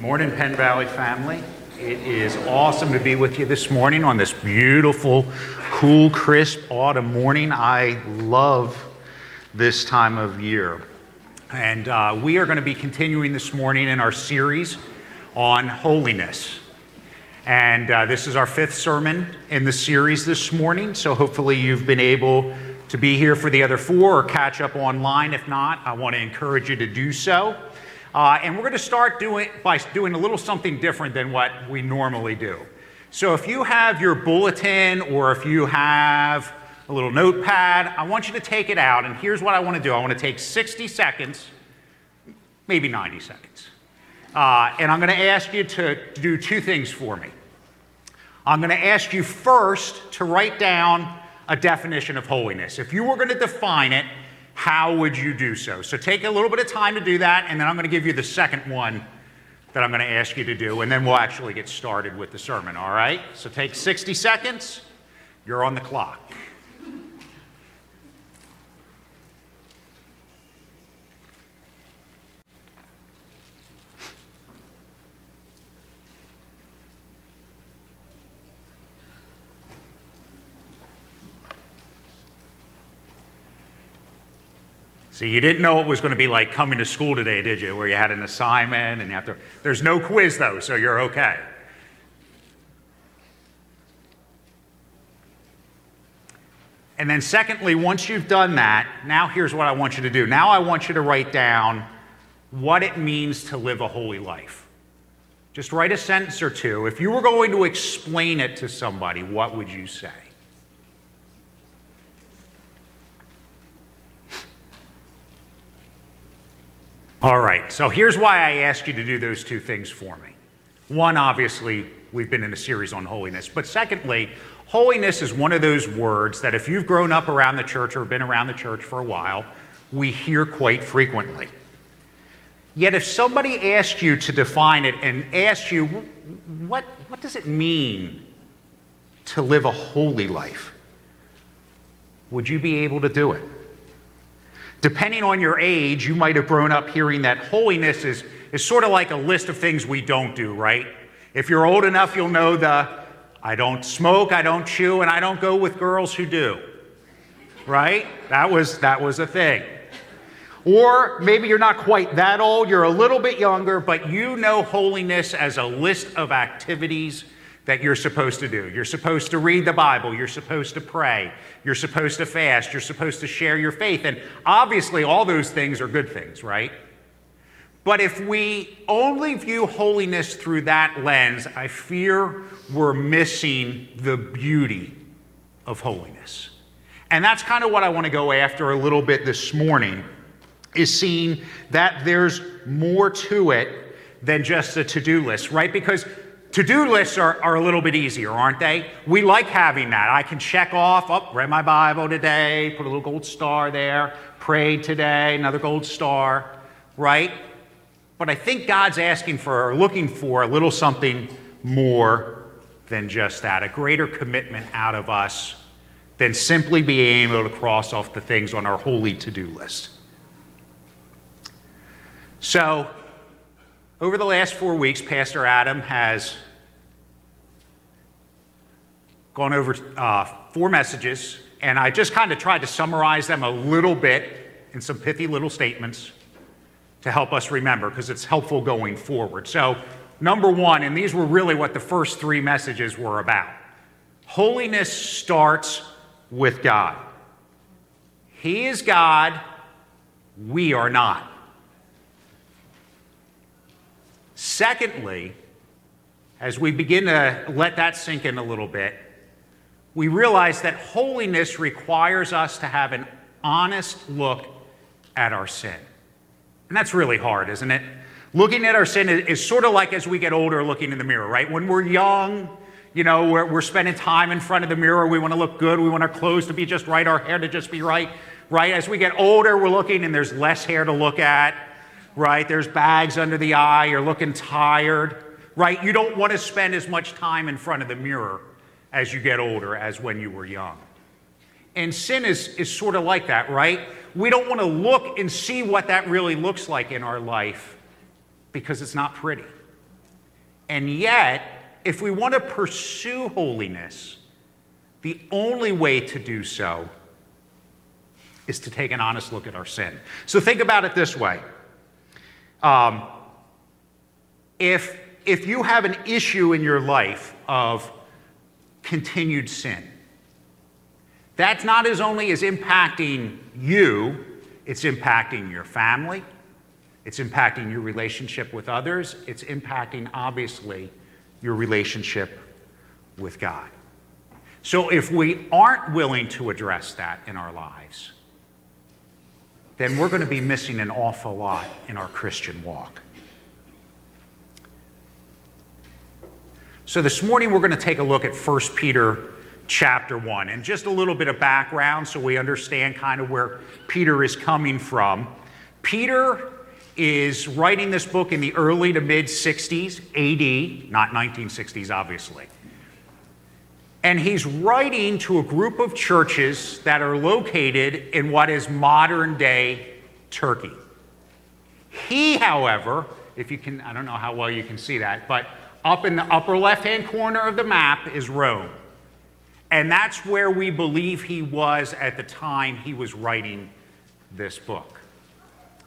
Morning, Penn Valley family. It is awesome to be with you this morning on this beautiful, cool, crisp autumn morning. I love this time of year. And uh, we are going to be continuing this morning in our series on holiness. And uh, this is our fifth sermon in the series this morning. So hopefully you've been able to be here for the other four or catch up online. If not, I want to encourage you to do so. Uh, and we're going to start doing by doing a little something different than what we normally do. So if you have your bulletin or if you have a little notepad, I want you to take it out. And here's what I want to do I want to take 60 seconds, maybe 90 seconds. Uh, and I'm going to ask you to do two things for me. I'm going to ask you first to write down a definition of holiness. If you were going to define it, how would you do so? So take a little bit of time to do that, and then I'm going to give you the second one that I'm going to ask you to do, and then we'll actually get started with the sermon, all right? So take 60 seconds. You're on the clock. See, you didn't know it was going to be like coming to school today, did you? Where you had an assignment and you have to. There's no quiz though, so you're okay. And then, secondly, once you've done that, now here's what I want you to do. Now I want you to write down what it means to live a holy life. Just write a sentence or two. If you were going to explain it to somebody, what would you say? All right, so here's why I asked you to do those two things for me. One, obviously, we've been in a series on holiness. But secondly, holiness is one of those words that if you've grown up around the church or been around the church for a while, we hear quite frequently. Yet if somebody asked you to define it and asked you, what, what does it mean to live a holy life? Would you be able to do it? Depending on your age, you might have grown up hearing that holiness is, is sort of like a list of things we don't do, right? If you're old enough, you'll know the I don't smoke, I don't chew, and I don't go with girls who do. Right? That was, that was a thing. Or maybe you're not quite that old, you're a little bit younger, but you know holiness as a list of activities that you're supposed to do. You're supposed to read the Bible. You're supposed to pray. You're supposed to fast. You're supposed to share your faith. And obviously, all those things are good things, right? But if we only view holiness through that lens, I fear we're missing the beauty of holiness. And that's kind of what I want to go after a little bit this morning is seeing that there's more to it than just a to-do list, right? Because to do lists are, are a little bit easier, aren't they? We like having that. I can check off, oh, read my Bible today, put a little gold star there, prayed today, another gold star, right? But I think God's asking for or looking for a little something more than just that, a greater commitment out of us than simply being able to cross off the things on our holy to do list. So, over the last four weeks, Pastor Adam has gone over uh, four messages, and I just kind of tried to summarize them a little bit in some pithy little statements to help us remember because it's helpful going forward. So, number one, and these were really what the first three messages were about holiness starts with God. He is God, we are not. Secondly, as we begin to let that sink in a little bit, we realize that holiness requires us to have an honest look at our sin. And that's really hard, isn't it? Looking at our sin is, sort of like as we get older looking in the mirror, right? When we're young, you know, we're, we're spending time in front of the mirror. We want to look good. We want our clothes to be just right, our hair to just be right, right? As we get older, we're looking and there's less hair to look at right? There's bags under the eye, you're looking tired, right? You don't want to spend as much time in front of the mirror as you get older as when you were young. And sin is, is sort of like that, right? We don't want to look and see what that really looks like in our life because it's not pretty. And yet, if we want to pursue holiness, the only way to do so is to take an honest look at our sin. So think about it this way. Um, if, if you have an issue in your life of continued sin, that's not as only as impacting you, it's impacting your family, it's impacting your relationship with others, it's impacting, obviously, your relationship with God. So if we aren't willing to address that in our lives, then we're going to be missing an awful lot in our Christian walk. So this morning we're going to take a look at 1 Peter chapter 1 and just a little bit of background so we understand kind of where Peter is coming from. Peter is writing this book in the early to mid 60s AD, not 1960s obviously. And he's writing to a group of churches that are located in what is modern day Turkey. He, however, if you can, I don't know how well you can see that, but up in the upper left hand corner of the map is Rome. And that's where we believe he was at the time he was writing this book,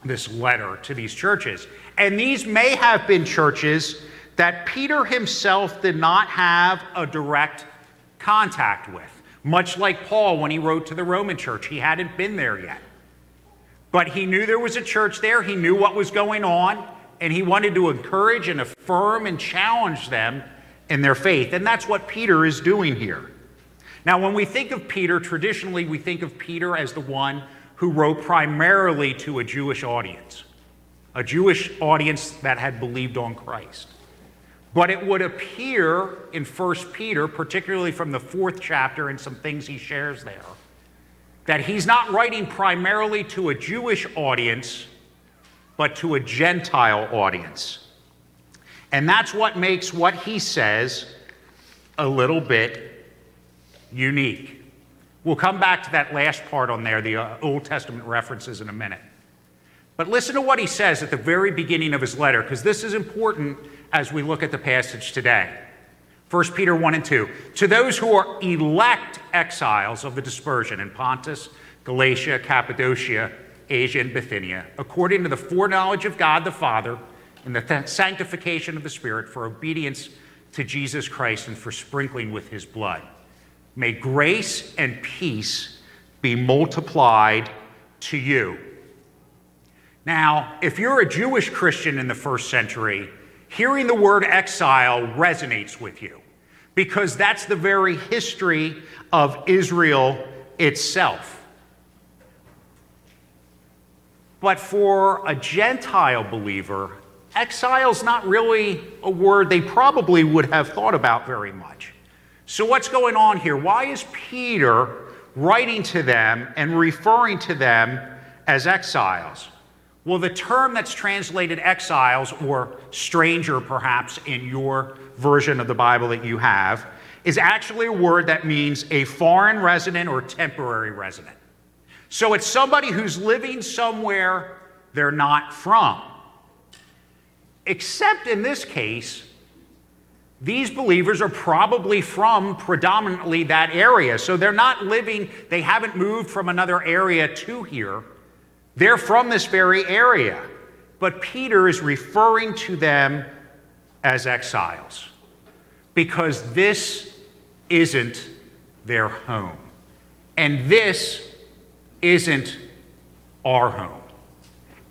this letter to these churches. And these may have been churches that Peter himself did not have a direct contact with. Much like Paul when he wrote to the Roman church, he hadn't been there yet. But he knew there was a church there, he knew what was going on, and he wanted to encourage and affirm and challenge them in their faith. And that's what Peter is doing here. Now, when we think of Peter, traditionally we think of Peter as the one who wrote primarily to a Jewish audience, a Jewish audience that had believed on Christ. But it would appear in 1 Peter, particularly from the fourth chapter and some things he shares there, that he's not writing primarily to a Jewish audience, but to a Gentile audience. And that's what makes what he says a little bit unique. We'll come back to that last part on there, the uh, Old Testament references, in a minute. But listen to what he says at the very beginning of his letter, because this is important as we look at the passage today. 1 Peter 1 and 2. To those who are elect exiles of the dispersion in Pontus, Galatia, Cappadocia, Asia, and Bithynia, according to the foreknowledge of God the Father and the th- sanctification of the Spirit for obedience to Jesus Christ and for sprinkling with his blood. May grace and peace be multiplied to you. Now, if you're a Jewish Christian in the first century, hearing the word exile resonates with you because that's the very history of Israel itself. But for a Gentile believer, exile is not really a word they probably would have thought about very much. So, what's going on here? Why is Peter writing to them and referring to them as exiles? Well, the term that's translated exiles, or stranger perhaps in your version of the Bible that you have, is actually a word that means a foreign resident or temporary resident. So it's somebody who's living somewhere they're not from. Except in this case, these believers are probably from predominantly that area. So they're not living, they haven't moved from another area to here. They're from this very area, but Peter is referring to them as exiles because this isn't their home. And this isn't our home.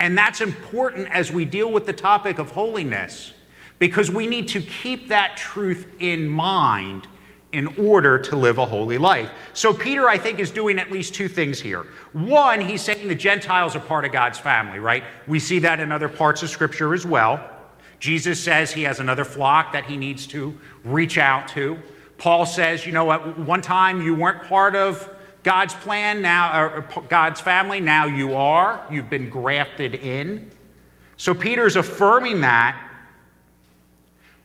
And that's important as we deal with the topic of holiness because we need to keep that truth in mind in order to live a holy life. So, Peter, I think, is doing at least two things here. One, he's saying the Gentiles are part of God's family, right? We see that in other parts of Scripture as well. Jesus says he has another flock that he needs to reach out to. Paul says, you know, at one time you weren't part of God's plan, now, God's family, now you are. You've been grafted in. So, Peter's affirming that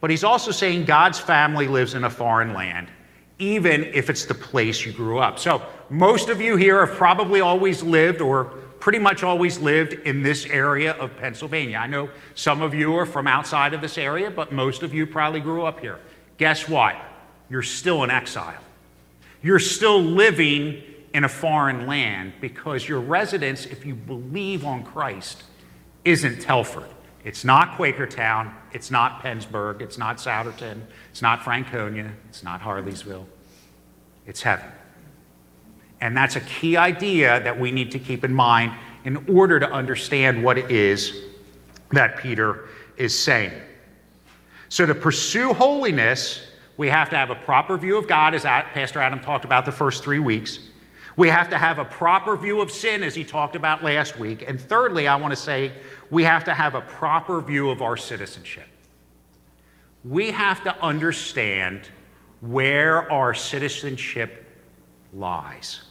but he's also saying God's family lives in a foreign land, even if it's the place you grew up. So most of you here have probably always lived or pretty much always lived in this area of Pennsylvania. I know some of you are from outside of this area, but most of you probably grew up here. Guess what? You're still in exile. You're still living in a foreign land because your residence, if you believe on Christ, isn't Telford. It's not Quakertown. It's not Pennsburg. It's not Souderton. It's not Franconia. It's not Harleysville. It's heaven. And that's a key idea that we need to keep in mind in order to understand what it is that Peter is saying. So, to pursue holiness, we have to have a proper view of God, as Pastor Adam talked about the first three weeks. We have to have a proper view of sin, as he talked about last week. And thirdly, I want to say we have to have a proper view of our citizenship. We have to understand where our citizenship lies.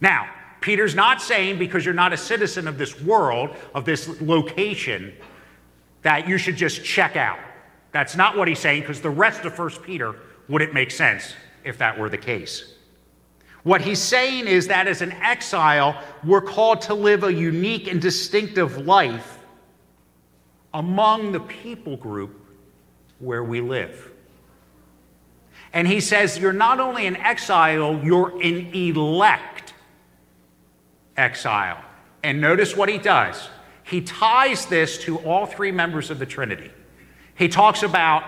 Now, Peter's not saying because you're not a citizen of this world, of this location, that you should just check out. That's not what he's saying because the rest of 1 Peter wouldn't make sense if that were the case. What he's saying is that as an exile, we're called to live a unique and distinctive life among the people group where we live. And he says, You're not only an exile, you're an elect exile. And notice what he does. He ties this to all three members of the Trinity. He talks about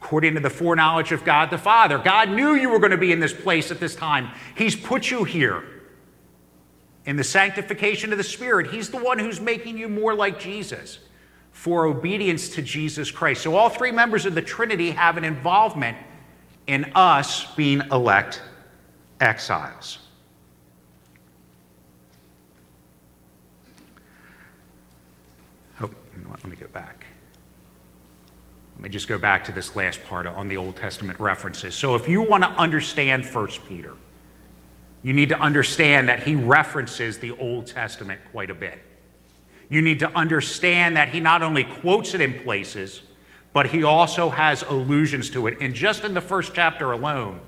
according to the foreknowledge of God the Father. God knew you were going to be in this place at this time. He's put you here. In the sanctification of the Spirit, He's the one who's making you more like Jesus for obedience to Jesus Christ. So, all three members of the Trinity have an involvement in us being elect exiles. Oh, let me go back. Let me just go back to this last part on the Old Testament references. So, if you want to understand 1 Peter, you need to understand that he references the Old Testament quite a bit. You need to understand that he not only quotes it in places, but he also has allusions to it. And just in the first chapter alone,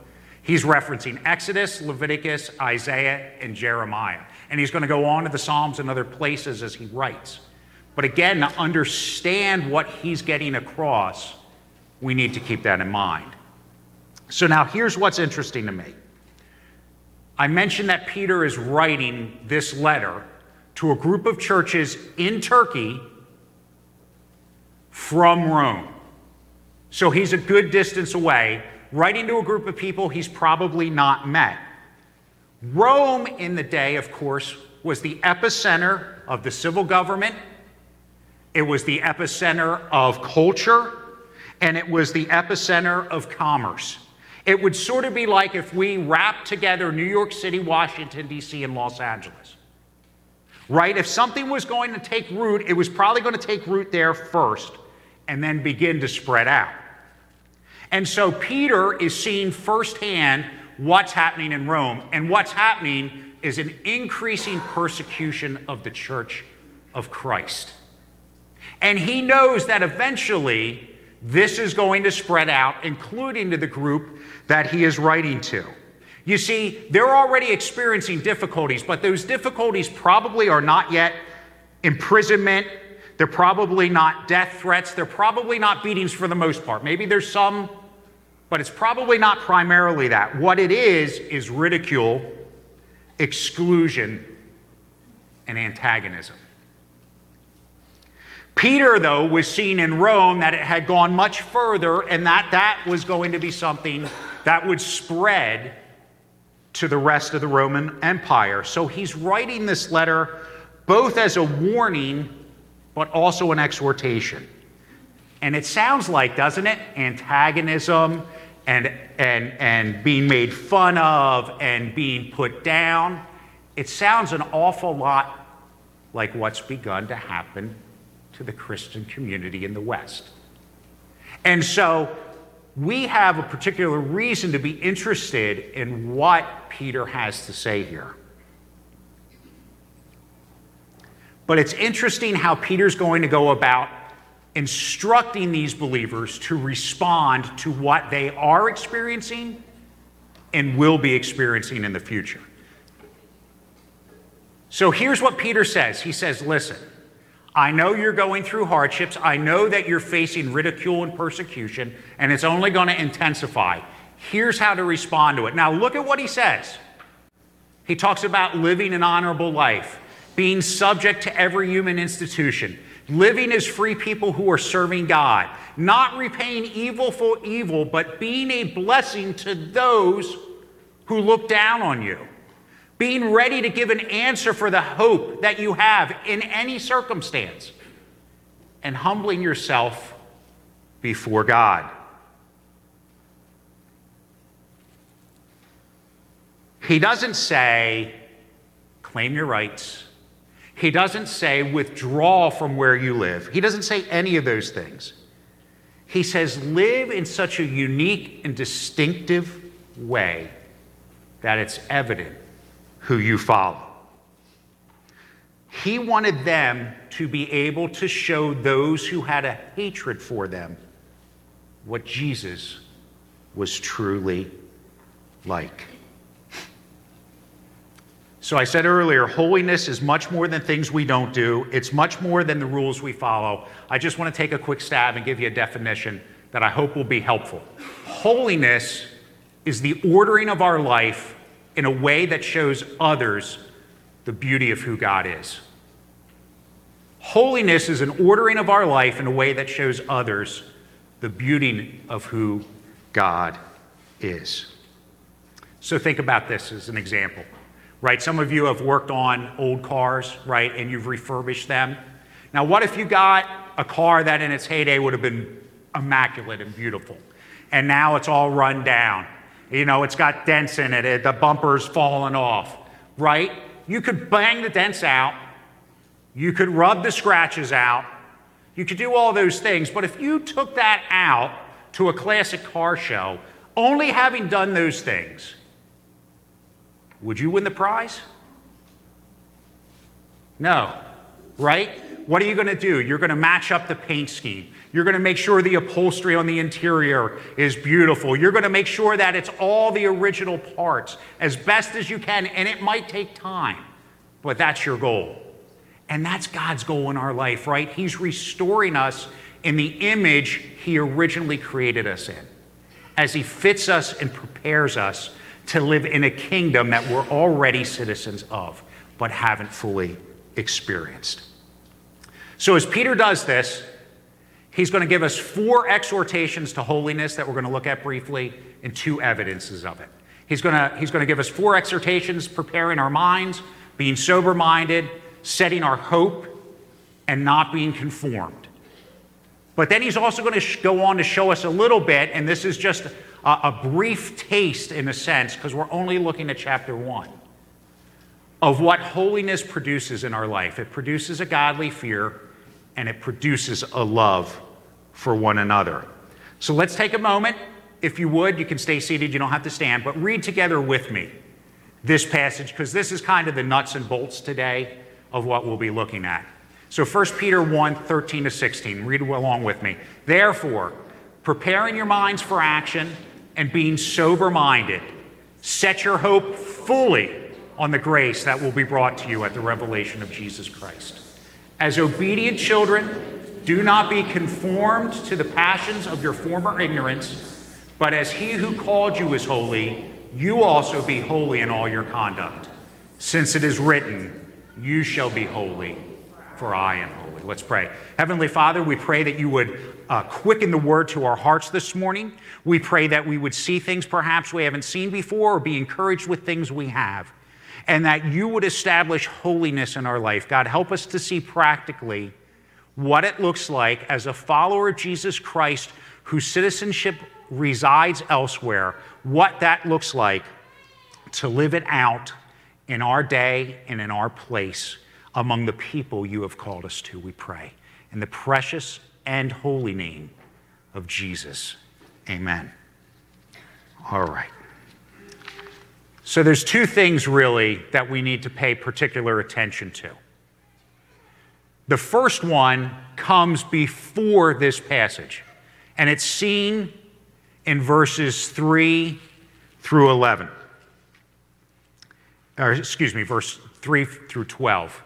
he's referencing Exodus, Leviticus, Isaiah, and Jeremiah. And he's going to go on to the Psalms and other places as he writes. But again, to understand what he's getting across, we need to keep that in mind. So now here's what's interesting to me. I mentioned that Peter is writing this letter to a group of churches in Turkey from Rome. So he's a good distance away, writing to a group of people he's probably not met. Rome in the day, of course, was the epicenter of the civil government it was the epicenter of culture, and it was the epicenter of commerce. It would sort of be like if we wrapped together New York City, Washington, D.C., and Los Angeles. Right? If something was going to take root, it was probably going to take root there first and then begin to spread out. And so Peter is seeing firsthand what's happening in Rome. And what's happening is an increasing persecution of the church of Christ. And he knows that eventually this is going to spread out, including to the group that he is writing to. You see, they're already experiencing difficulties, but those difficulties probably are not yet imprisonment. They're probably not death threats. They're probably not beatings for the most part. Maybe there's some, but it's probably not primarily that. What it is, is ridicule, exclusion, and antagonism. Peter, though, was seen in Rome that it had gone much further and that that was going to be something that would spread to the rest of the Roman Empire. So he's writing this letter both as a warning but also an exhortation. And it sounds like, doesn't it? Antagonism and, and, and being made fun of and being put down. It sounds an awful lot like what's begun to happen to the Christian community in the West. And so we have a particular reason to be interested in what Peter has to say here. But it's interesting how Peter's going to go about instructing these believers to respond to what they are experiencing and will be experiencing in the future. So here's what Peter says He says, Listen, I know you're going through hardships. I know that you're facing ridicule and persecution, and it's only going to intensify. Here's how to respond to it. Now, look at what he says. He talks about living an honorable life, being subject to every human institution, living as free people who are serving God, not repaying evil for evil, but being a blessing to those who look down on you being ready to give an answer for the hope that you have in any circumstance, and humbling yourself before God. He doesn't say, claim your rights. He doesn't say, withdraw from where you live. He doesn't say any of those things. He says, live in such a unique and distinctive way that it's evident who you follow. He wanted them to be able to show those who had a hatred for them what Jesus was truly like. So I said earlier, holiness is much more than things we don't do. It's much more than the rules we follow. I just want to take a quick stab and give you a definition that I hope will be helpful. Holiness is the ordering of our life in a way that shows others the beauty of who God is. Holiness is an ordering of our life in a way that shows others the beauty of who God is. So think about this as an example, right? Some of you have worked on old cars, right, and you've refurbished them. Now, what if you got a car that in its heyday would have been immaculate and beautiful, and now it's all run down? You know, it's got dents in it, the bumper's fallen off, right? You could bang the dents out, you could rub the scratches out, you could do all those things, but if you took that out to a classic car show, only having done those things, would you win the prize? No, right? What are you going to do? You're going to match up the paint scheme. You're going to make sure the upholstery on the interior is beautiful. You're going to make sure that it's all the original parts as best as you can, and it might take time, but that's your goal. And that's God's goal in our life, right? He's restoring us in the image He originally created us in, as He fits us and prepares us to live in a kingdom that we're already citizens of, but haven't fully experienced. So, as Peter does this, He's going to give us four exhortations to holiness that we're going to look at briefly and two evidences of it. He's going to, he's going to give us four exhortations preparing our minds, being sober minded, setting our hope, and not being conformed. But then he's also going to go on to show us a little bit, and this is just a, a brief taste in a sense, because we're only looking at chapter one, of what holiness produces in our life. It produces a godly fear and it produces a love for one another. So let's take a moment. If you would, you can stay seated, you don't have to stand, but read together with me this passage because this is kind of the nuts and bolts today of what we'll be looking at. So 1 Peter 1 13 to 16, read along with me. Therefore, preparing your minds for action and being sober minded, set your hope fully on the grace that will be brought to you at the revelation of Jesus Christ. As obedient children, do not be conformed to the passions of your former ignorance, but as he who called you is holy, you also be holy in all your conduct. Since it is written, You shall be holy, for I am holy. Let's pray. Heavenly Father, we pray that you would uh, quicken the word to our hearts this morning. We pray that we would see things perhaps we haven't seen before or be encouraged with things we have and that you would establish holiness in our life. God, help us to see practically what it looks like as a follower of Jesus Christ whose citizenship resides elsewhere, what that looks like to live it out in our day and in our place among the people you have called us to, we pray. In the precious and holy name of Jesus. Amen. All right. So there's two things really that we need to pay particular attention to. The first one comes before this passage, and it's seen in verses 3 through 11. Or, excuse me, verse 3 through 12.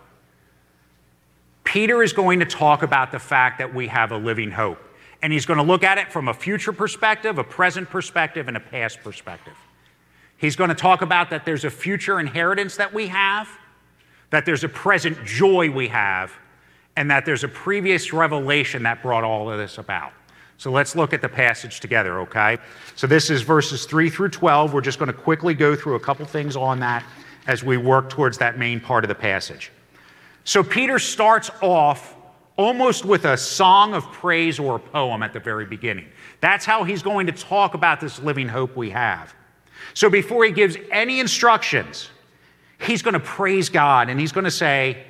Peter is going to talk about the fact that we have a living hope. And he's going to look at it from a future perspective, a present perspective, and a past perspective. He's going to talk about that there's a future inheritance that we have, that there's a present joy we have, and that there's a previous revelation that brought all of this about. So let's look at the passage together, okay? So this is verses 3 through 12. We're just going to quickly go through a couple things on that as we work towards that main part of the passage. So Peter starts off almost with a song of praise or a poem at the very beginning. That's how he's going to talk about this living hope we have. So before he gives any instructions, he's going to praise God and he's going to say,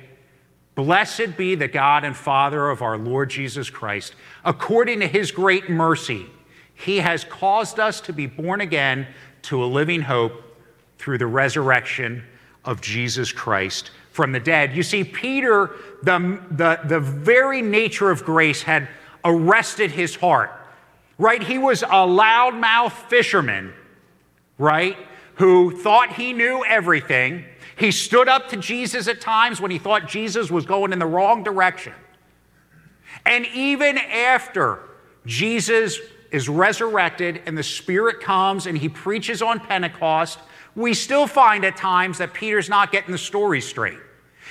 Blessed be the God and Father of our Lord Jesus Christ. According to his great mercy, he has caused us to be born again to a living hope through the resurrection of Jesus Christ from the dead. You see, Peter, the, the, the very nature of grace had arrested his heart, right? He was a loudmouth fisherman, right? Who thought he knew everything he stood up to Jesus at times when he thought Jesus was going in the wrong direction. And even after Jesus is resurrected and the Spirit comes and he preaches on Pentecost, we still find at times that Peter's not getting the story straight.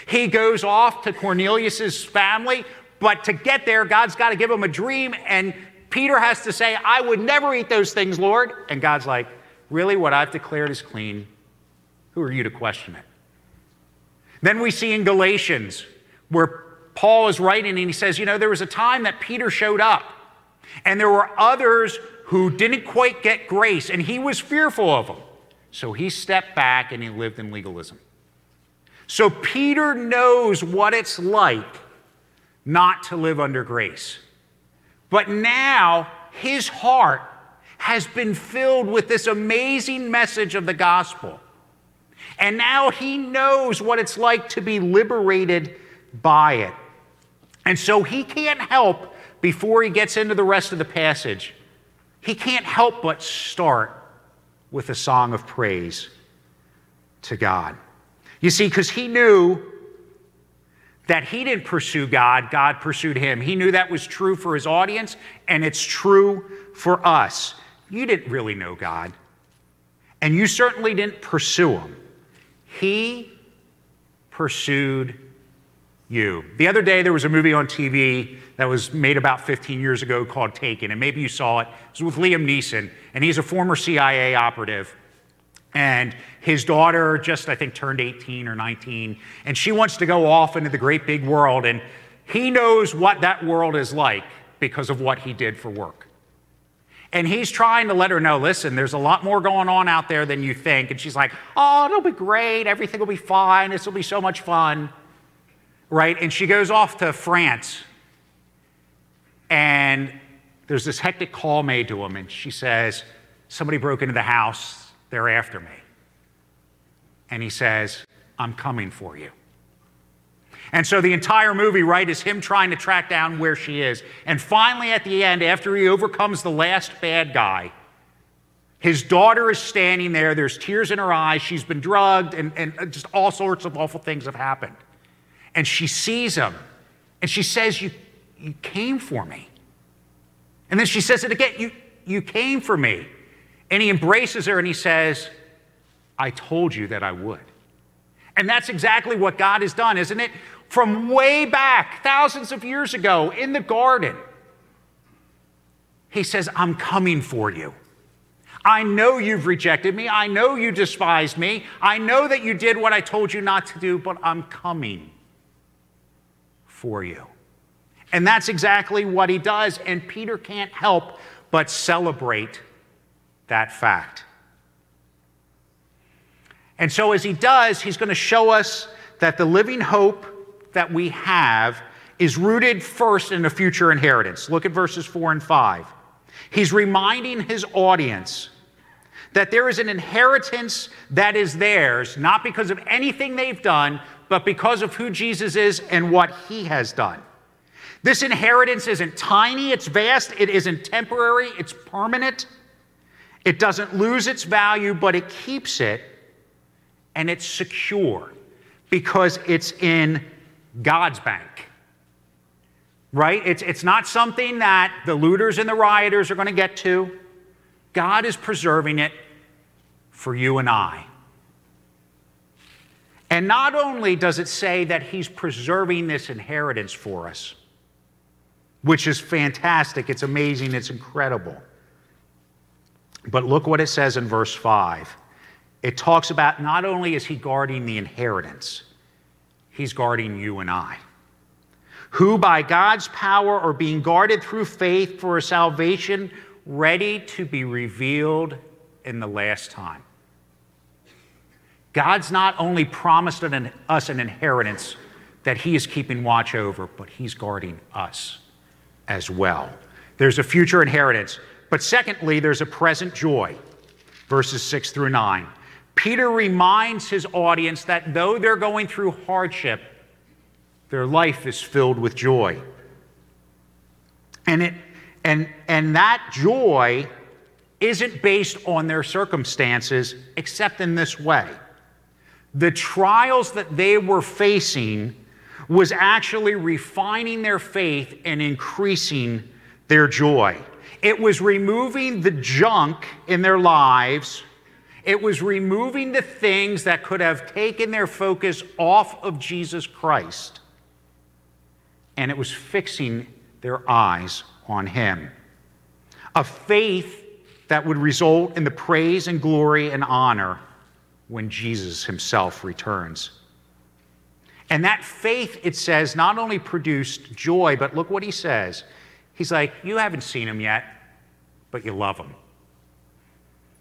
He goes off to Cornelius's family, but to get there, God's got to give him a dream, and Peter has to say, I would never eat those things, Lord. And God's like, Really, what I've declared is clean. Who are you to question it? Then we see in Galatians where Paul is writing and he says, You know, there was a time that Peter showed up, and there were others who didn't quite get grace, and he was fearful of them. So he stepped back and he lived in legalism. So Peter knows what it's like not to live under grace. But now his heart has been filled with this amazing message of the gospel. And now he knows what it's like to be liberated by it. And so he can't help, before he gets into the rest of the passage, he can't help but start with a song of praise to God. You see, because he knew that he didn't pursue God, God pursued him. He knew that was true for his audience, and it's true for us. You didn't really know God, and you certainly didn't pursue him. He pursued you. The other day, there was a movie on TV that was made about 15 years ago called Taken, and maybe you saw it. It was with Liam Neeson, and he's a former CIA operative. And his daughter just, I think, turned 18 or 19, and she wants to go off into the great big world, and he knows what that world is like because of what he did for work. And he's trying to let her know listen, there's a lot more going on out there than you think. And she's like, oh, it'll be great. Everything will be fine. This will be so much fun. Right? And she goes off to France. And there's this hectic call made to him. And she says, somebody broke into the house. They're after me. And he says, I'm coming for you. And so the entire movie, right, is him trying to track down where she is. And finally, at the end, after he overcomes the last bad guy, his daughter is standing there. There's tears in her eyes. She's been drugged, and, and just all sorts of awful things have happened. And she sees him, and she says, You, you came for me. And then she says it again, you, you came for me. And he embraces her and he says, I told you that I would. And that's exactly what God has done, isn't it? From way back, thousands of years ago in the garden. He says, I'm coming for you. I know you've rejected me. I know you despised me. I know that you did what I told you not to do, but I'm coming for you. And that's exactly what he does. And Peter can't help but celebrate that fact. And so, as he does, he's going to show us that the living hope that we have is rooted first in a future inheritance. Look at verses 4 and 5. He's reminding his audience that there is an inheritance that is theirs, not because of anything they've done, but because of who Jesus is and what he has done. This inheritance isn't tiny, it's vast, it isn't temporary, it's permanent. It doesn't lose its value, but it keeps it, and it's secure because it's in God's bank. Right? It's, it's not something that the looters and the rioters are going to get to. God is preserving it for you and I. And not only does it say that He's preserving this inheritance for us, which is fantastic, it's amazing, it's incredible. But look what it says in verse 5. It talks about not only is He guarding the inheritance, He's guarding you and I, who by God's power are being guarded through faith for a salvation ready to be revealed in the last time. God's not only promised us an inheritance that He is keeping watch over, but He's guarding us as well. There's a future inheritance. But secondly, there's a present joy, verses 6 through 9. Peter reminds his audience that though they're going through hardship, their life is filled with joy. And, it, and, and that joy isn't based on their circumstances, except in this way. The trials that they were facing was actually refining their faith and increasing their joy. It was removing the junk in their lives it was removing the things that could have taken their focus off of Jesus Christ, and it was fixing their eyes on Him. A faith that would result in the praise and glory and honor when Jesus Himself returns. And that faith, it says, not only produced joy, but look what He says. He's like, You haven't seen Him yet, but you love Him.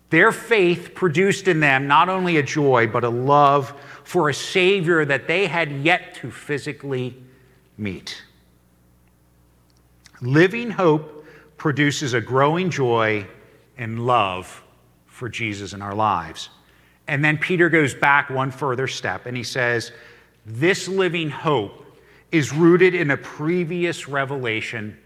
Their faith produced in them not only a joy, but a love for a Savior that they had yet to physically meet. Living hope produces a growing joy and love for Jesus in our lives. And then Peter goes back one further step and he says, This living hope is rooted in a previous revelation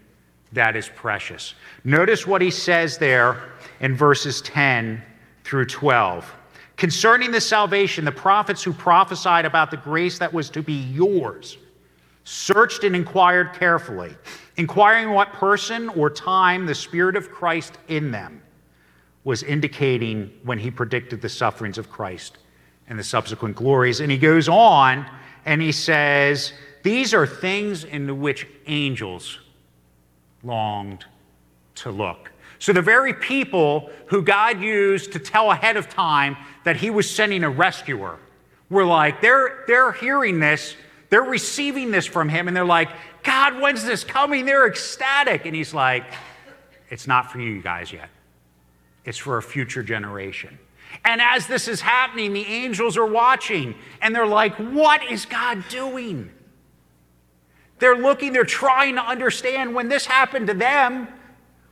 that is precious. Notice what he says there in verses 10 through 12. Concerning the salvation, the prophets who prophesied about the grace that was to be yours searched and inquired carefully, inquiring what person or time the Spirit of Christ in them was indicating when he predicted the sufferings of Christ and the subsequent glories. And he goes on and he says, These are things into which angels longed to look. So, the very people who God used to tell ahead of time that He was sending a rescuer were like, they're, they're hearing this, they're receiving this from Him, and they're like, God, when's this coming? They're ecstatic. And He's like, it's not for you guys yet, it's for a future generation. And as this is happening, the angels are watching, and they're like, what is God doing? They're looking, they're trying to understand when this happened to them,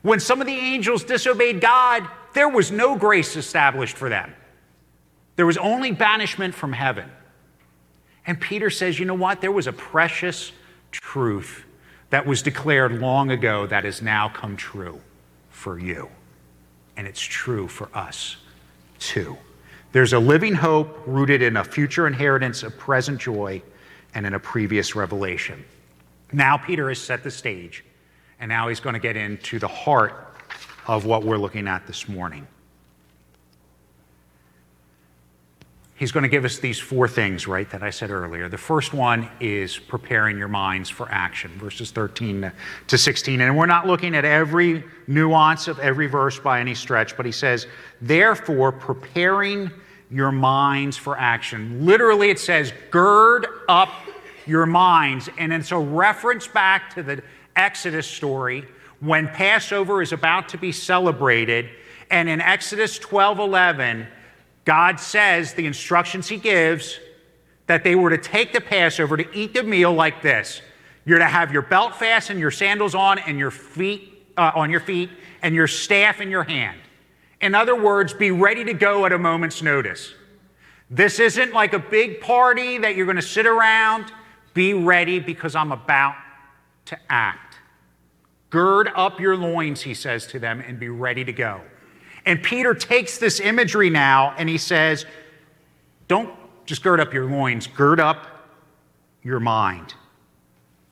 when some of the angels disobeyed God, there was no grace established for them. There was only banishment from heaven. And Peter says, you know what? There was a precious truth that was declared long ago that has now come true for you. And it's true for us too. There's a living hope rooted in a future inheritance of present joy and in a previous revelation. Now, Peter has set the stage, and now he's going to get into the heart of what we're looking at this morning. He's going to give us these four things, right, that I said earlier. The first one is preparing your minds for action, verses 13 to 16. And we're not looking at every nuance of every verse by any stretch, but he says, therefore, preparing your minds for action. Literally, it says, gird up your minds. And it's a reference back to the Exodus story when Passover is about to be celebrated. And in Exodus 12 11, God says the instructions he gives that they were to take the Passover to eat the meal like this. You're to have your belt fastened, your sandals on, and your feet uh, on your feet, and your staff in your hand. In other words, be ready to go at a moment's notice. This isn't like a big party that you're going to sit around. Be ready because I'm about to act. Gird up your loins, he says to them, and be ready to go. And Peter takes this imagery now and he says, Don't just gird up your loins, gird up your mind.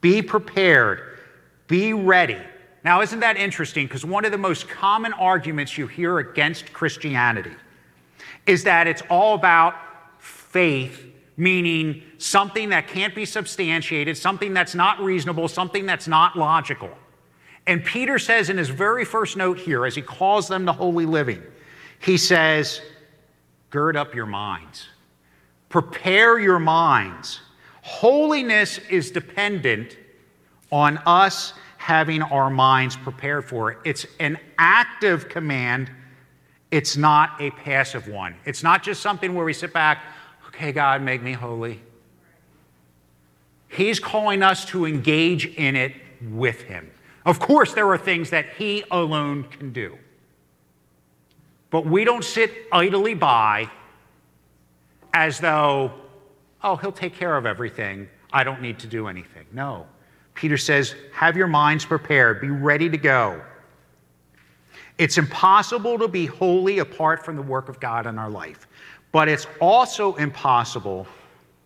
Be prepared, be ready. Now, isn't that interesting? Because one of the most common arguments you hear against Christianity is that it's all about faith, meaning something that can't be substantiated, something that's not reasonable, something that's not logical. And Peter says in his very first note here, as he calls them the holy living, he says, Gird up your minds, prepare your minds. Holiness is dependent on us having our minds prepared for it. It's an active command, it's not a passive one. It's not just something where we sit back, okay, God, make me holy. He's calling us to engage in it with Him. Of course, there are things that He alone can do. But we don't sit idly by as though, oh, He'll take care of everything. I don't need to do anything. No. Peter says, Have your minds prepared, be ready to go. It's impossible to be holy apart from the work of God in our life, but it's also impossible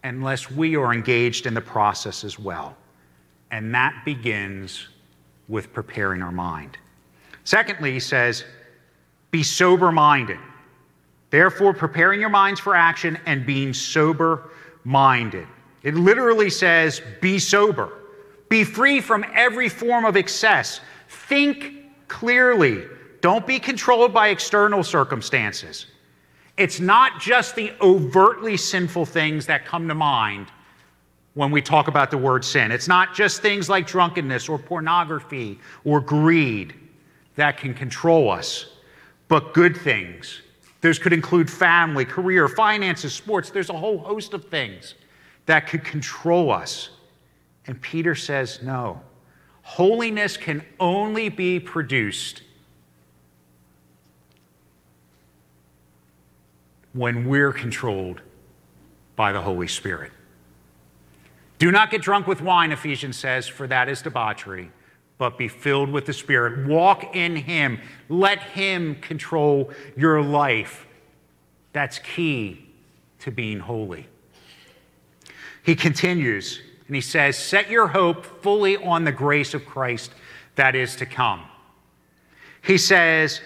unless we are engaged in the process as well. And that begins with preparing our mind. Secondly, he says, Be sober minded. Therefore, preparing your minds for action and being sober minded. It literally says, Be sober. Be free from every form of excess. Think clearly. Don't be controlled by external circumstances. It's not just the overtly sinful things that come to mind when we talk about the word sin. It's not just things like drunkenness or pornography or greed that can control us, but good things. Those could include family, career, finances, sports. There's a whole host of things that could control us. And Peter says, no. Holiness can only be produced when we're controlled by the Holy Spirit. Do not get drunk with wine, Ephesians says, for that is debauchery, but be filled with the Spirit. Walk in Him. Let Him control your life. That's key to being holy. He continues, and he says, Set your hope fully on the grace of Christ that is to come. He says,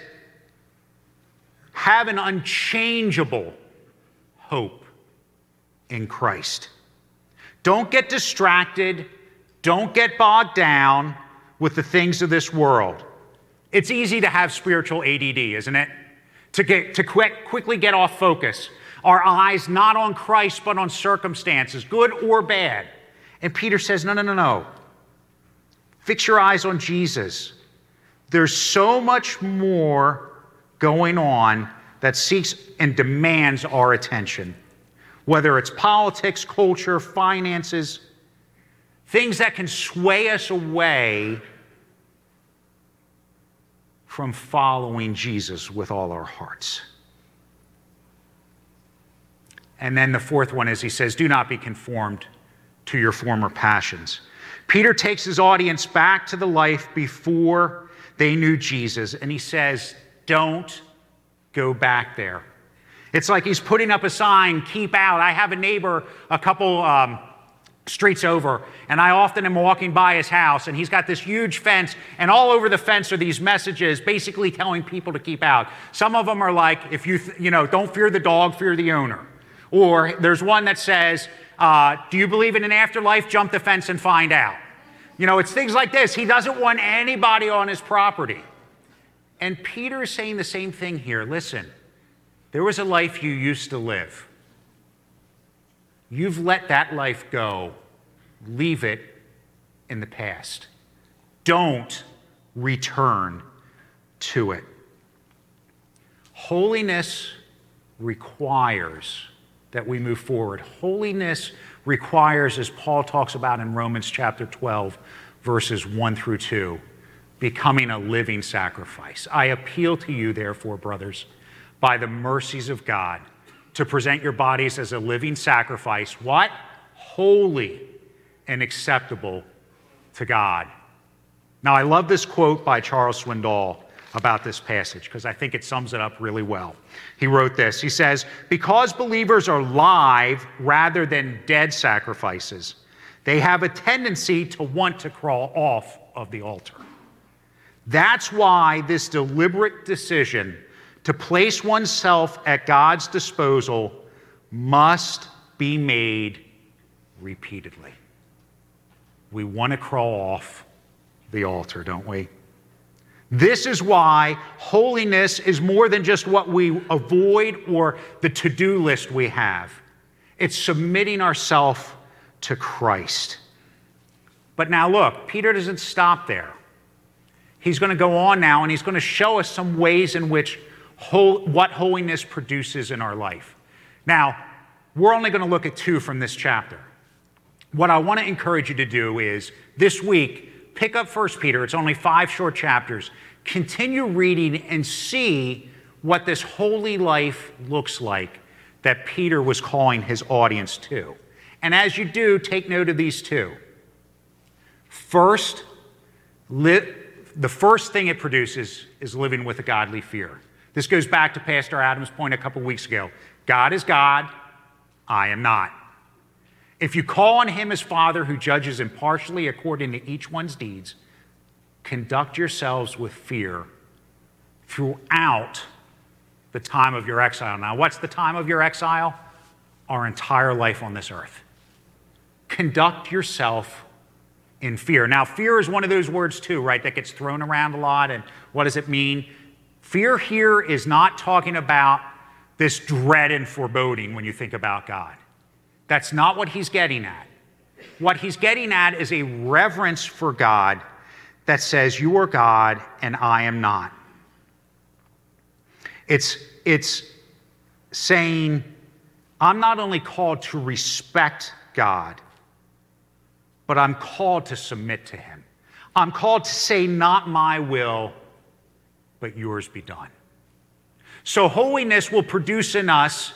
Have an unchangeable hope in Christ. Don't get distracted. Don't get bogged down with the things of this world. It's easy to have spiritual ADD, isn't it? To, get, to quick, quickly get off focus. Our eyes not on Christ, but on circumstances, good or bad. And Peter says, No, no, no, no. Fix your eyes on Jesus. There's so much more going on that seeks and demands our attention, whether it's politics, culture, finances, things that can sway us away from following Jesus with all our hearts. And then the fourth one is he says, Do not be conformed to your former passions. Peter takes his audience back to the life before they knew Jesus, and he says, Don't go back there. It's like he's putting up a sign, keep out. I have a neighbor a couple um, streets over, and I often am walking by his house, and he's got this huge fence, and all over the fence are these messages basically telling people to keep out. Some of them are like, if you, th- you know, don't fear the dog, fear the owner. Or there's one that says, uh, Do you believe in an afterlife? Jump the fence and find out. You know, it's things like this. He doesn't want anybody on his property. And Peter is saying the same thing here. Listen, there was a life you used to live. You've let that life go. Leave it in the past. Don't return to it. Holiness requires that we move forward. Holiness requires, as Paul talks about in Romans chapter 12, verses 1 through 2, becoming a living sacrifice. I appeal to you, therefore, brothers, by the mercies of God, to present your bodies as a living sacrifice. What? Holy and acceptable to God. Now, I love this quote by Charles Swindoll about this passage because I think it sums it up really well. He wrote this He says, Because believers are live rather than dead sacrifices, they have a tendency to want to crawl off of the altar. That's why this deliberate decision to place oneself at God's disposal must be made repeatedly. We want to crawl off the altar, don't we? This is why holiness is more than just what we avoid or the to do list we have. It's submitting ourselves to Christ. But now, look, Peter doesn't stop there. He's going to go on now and he's going to show us some ways in which what holiness produces in our life. Now, we're only going to look at two from this chapter. What I want to encourage you to do is this week, pick up 1 Peter. It's only five short chapters. Continue reading and see what this holy life looks like that Peter was calling his audience to. And as you do, take note of these two. First, li- the first thing it produces is living with a godly fear. This goes back to Pastor Adams' point a couple weeks ago. God is God, I am not. If you call on him as Father who judges impartially according to each one's deeds, conduct yourselves with fear throughout the time of your exile. Now, what's the time of your exile? Our entire life on this earth. Conduct yourself in fear. Now, fear is one of those words, too, right, that gets thrown around a lot. And what does it mean? Fear here is not talking about this dread and foreboding when you think about God. That's not what he's getting at. What he's getting at is a reverence for God that says, You are God and I am not. It's, it's saying, I'm not only called to respect God, but I'm called to submit to Him. I'm called to say, Not my will, but yours be done. So, holiness will produce in us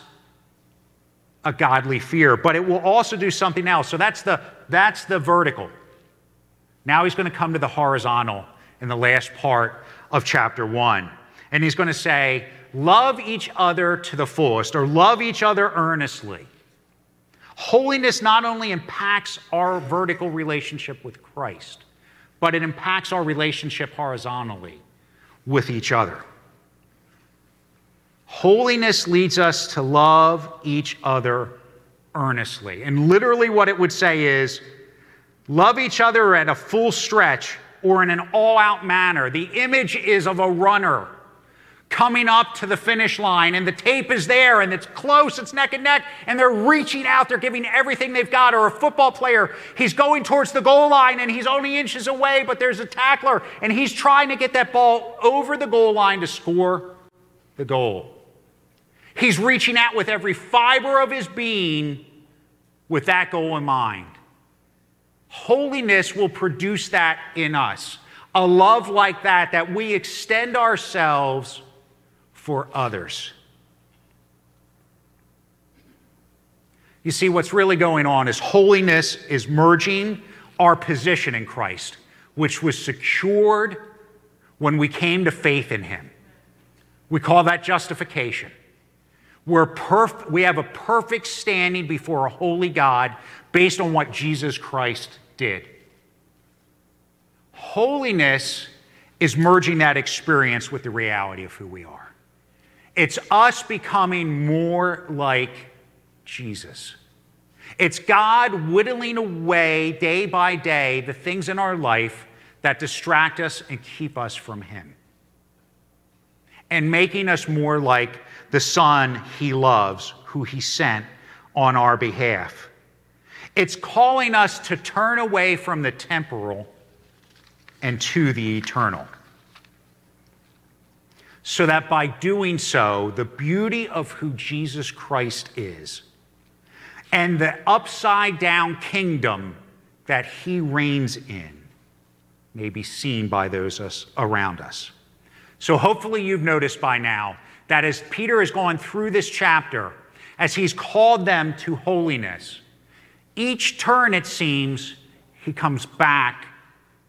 a godly fear, but it will also do something else. So, that's the, that's the vertical. Now, he's going to come to the horizontal in the last part of chapter one. And he's going to say, Love each other to the fullest, or love each other earnestly. Holiness not only impacts our vertical relationship with Christ, but it impacts our relationship horizontally with each other. Holiness leads us to love each other earnestly. And literally, what it would say is love each other at a full stretch or in an all out manner. The image is of a runner coming up to the finish line, and the tape is there, and it's close, it's neck and neck, and they're reaching out, they're giving everything they've got. Or a football player, he's going towards the goal line, and he's only inches away, but there's a tackler, and he's trying to get that ball over the goal line to score the goal. He's reaching out with every fiber of his being with that goal in mind. Holiness will produce that in us. A love like that, that we extend ourselves for others. You see, what's really going on is holiness is merging our position in Christ, which was secured when we came to faith in Him. We call that justification. We're perf- we have a perfect standing before a holy God based on what Jesus Christ did. Holiness is merging that experience with the reality of who we are. It's us becoming more like Jesus. It's God whittling away day by day the things in our life that distract us and keep us from Him. And making us more like the Son He loves, who He sent on our behalf. It's calling us to turn away from the temporal and to the eternal so that by doing so, the beauty of who Jesus Christ is and the upside down kingdom that he reigns in may be seen by those around us. So, hopefully, you've noticed by now that as Peter has gone through this chapter, as he's called them to holiness, each turn, it seems, he comes back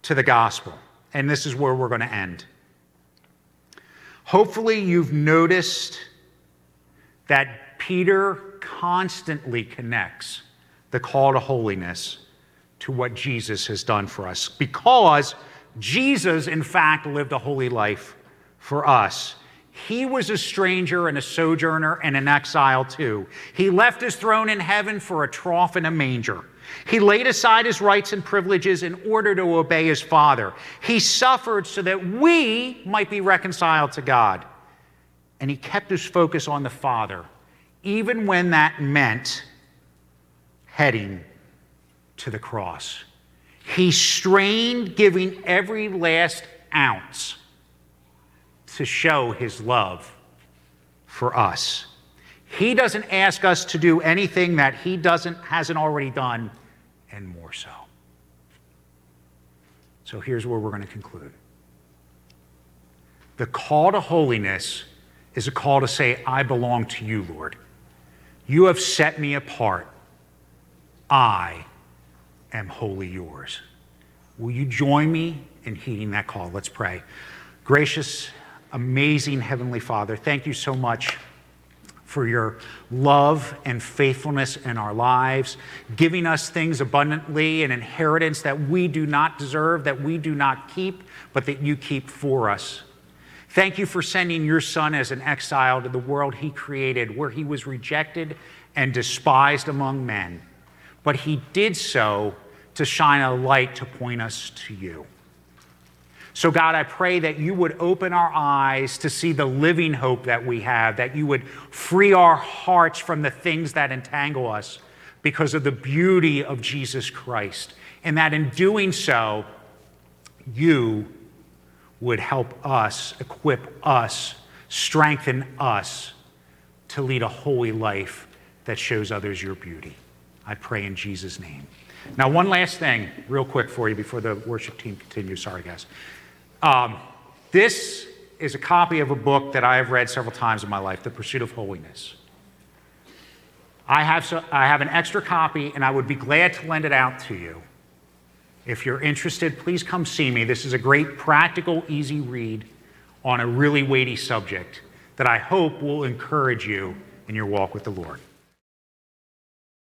to the gospel. And this is where we're going to end. Hopefully, you've noticed that Peter constantly connects the call to holiness to what Jesus has done for us because Jesus, in fact, lived a holy life for us. He was a stranger and a sojourner and an exile too. He left his throne in heaven for a trough and a manger. He laid aside his rights and privileges in order to obey his Father. He suffered so that we might be reconciled to God. And he kept his focus on the Father, even when that meant heading to the cross. He strained giving every last ounce to show his love for us. He doesn't ask us to do anything that he doesn't hasn't already done and more so. So here's where we're going to conclude. The call to holiness is a call to say, I belong to you, Lord. You have set me apart. I am wholly yours. Will you join me in heeding that call? Let's pray. Gracious, amazing Heavenly Father, thank you so much for your love and faithfulness in our lives, giving us things abundantly, an inheritance that we do not deserve, that we do not keep, but that you keep for us. Thank you for sending your son as an exile to the world he created, where he was rejected and despised among men. But he did so to shine a light to point us to you. So, God, I pray that you would open our eyes to see the living hope that we have, that you would free our hearts from the things that entangle us because of the beauty of Jesus Christ. And that in doing so, you would help us, equip us, strengthen us to lead a holy life that shows others your beauty. I pray in Jesus' name. Now, one last thing, real quick for you before the worship team continues. Sorry, guys. Um, this is a copy of a book that I have read several times in my life, The Pursuit of Holiness. I have, so, I have an extra copy, and I would be glad to lend it out to you. If you're interested, please come see me. This is a great, practical, easy read on a really weighty subject that I hope will encourage you in your walk with the Lord.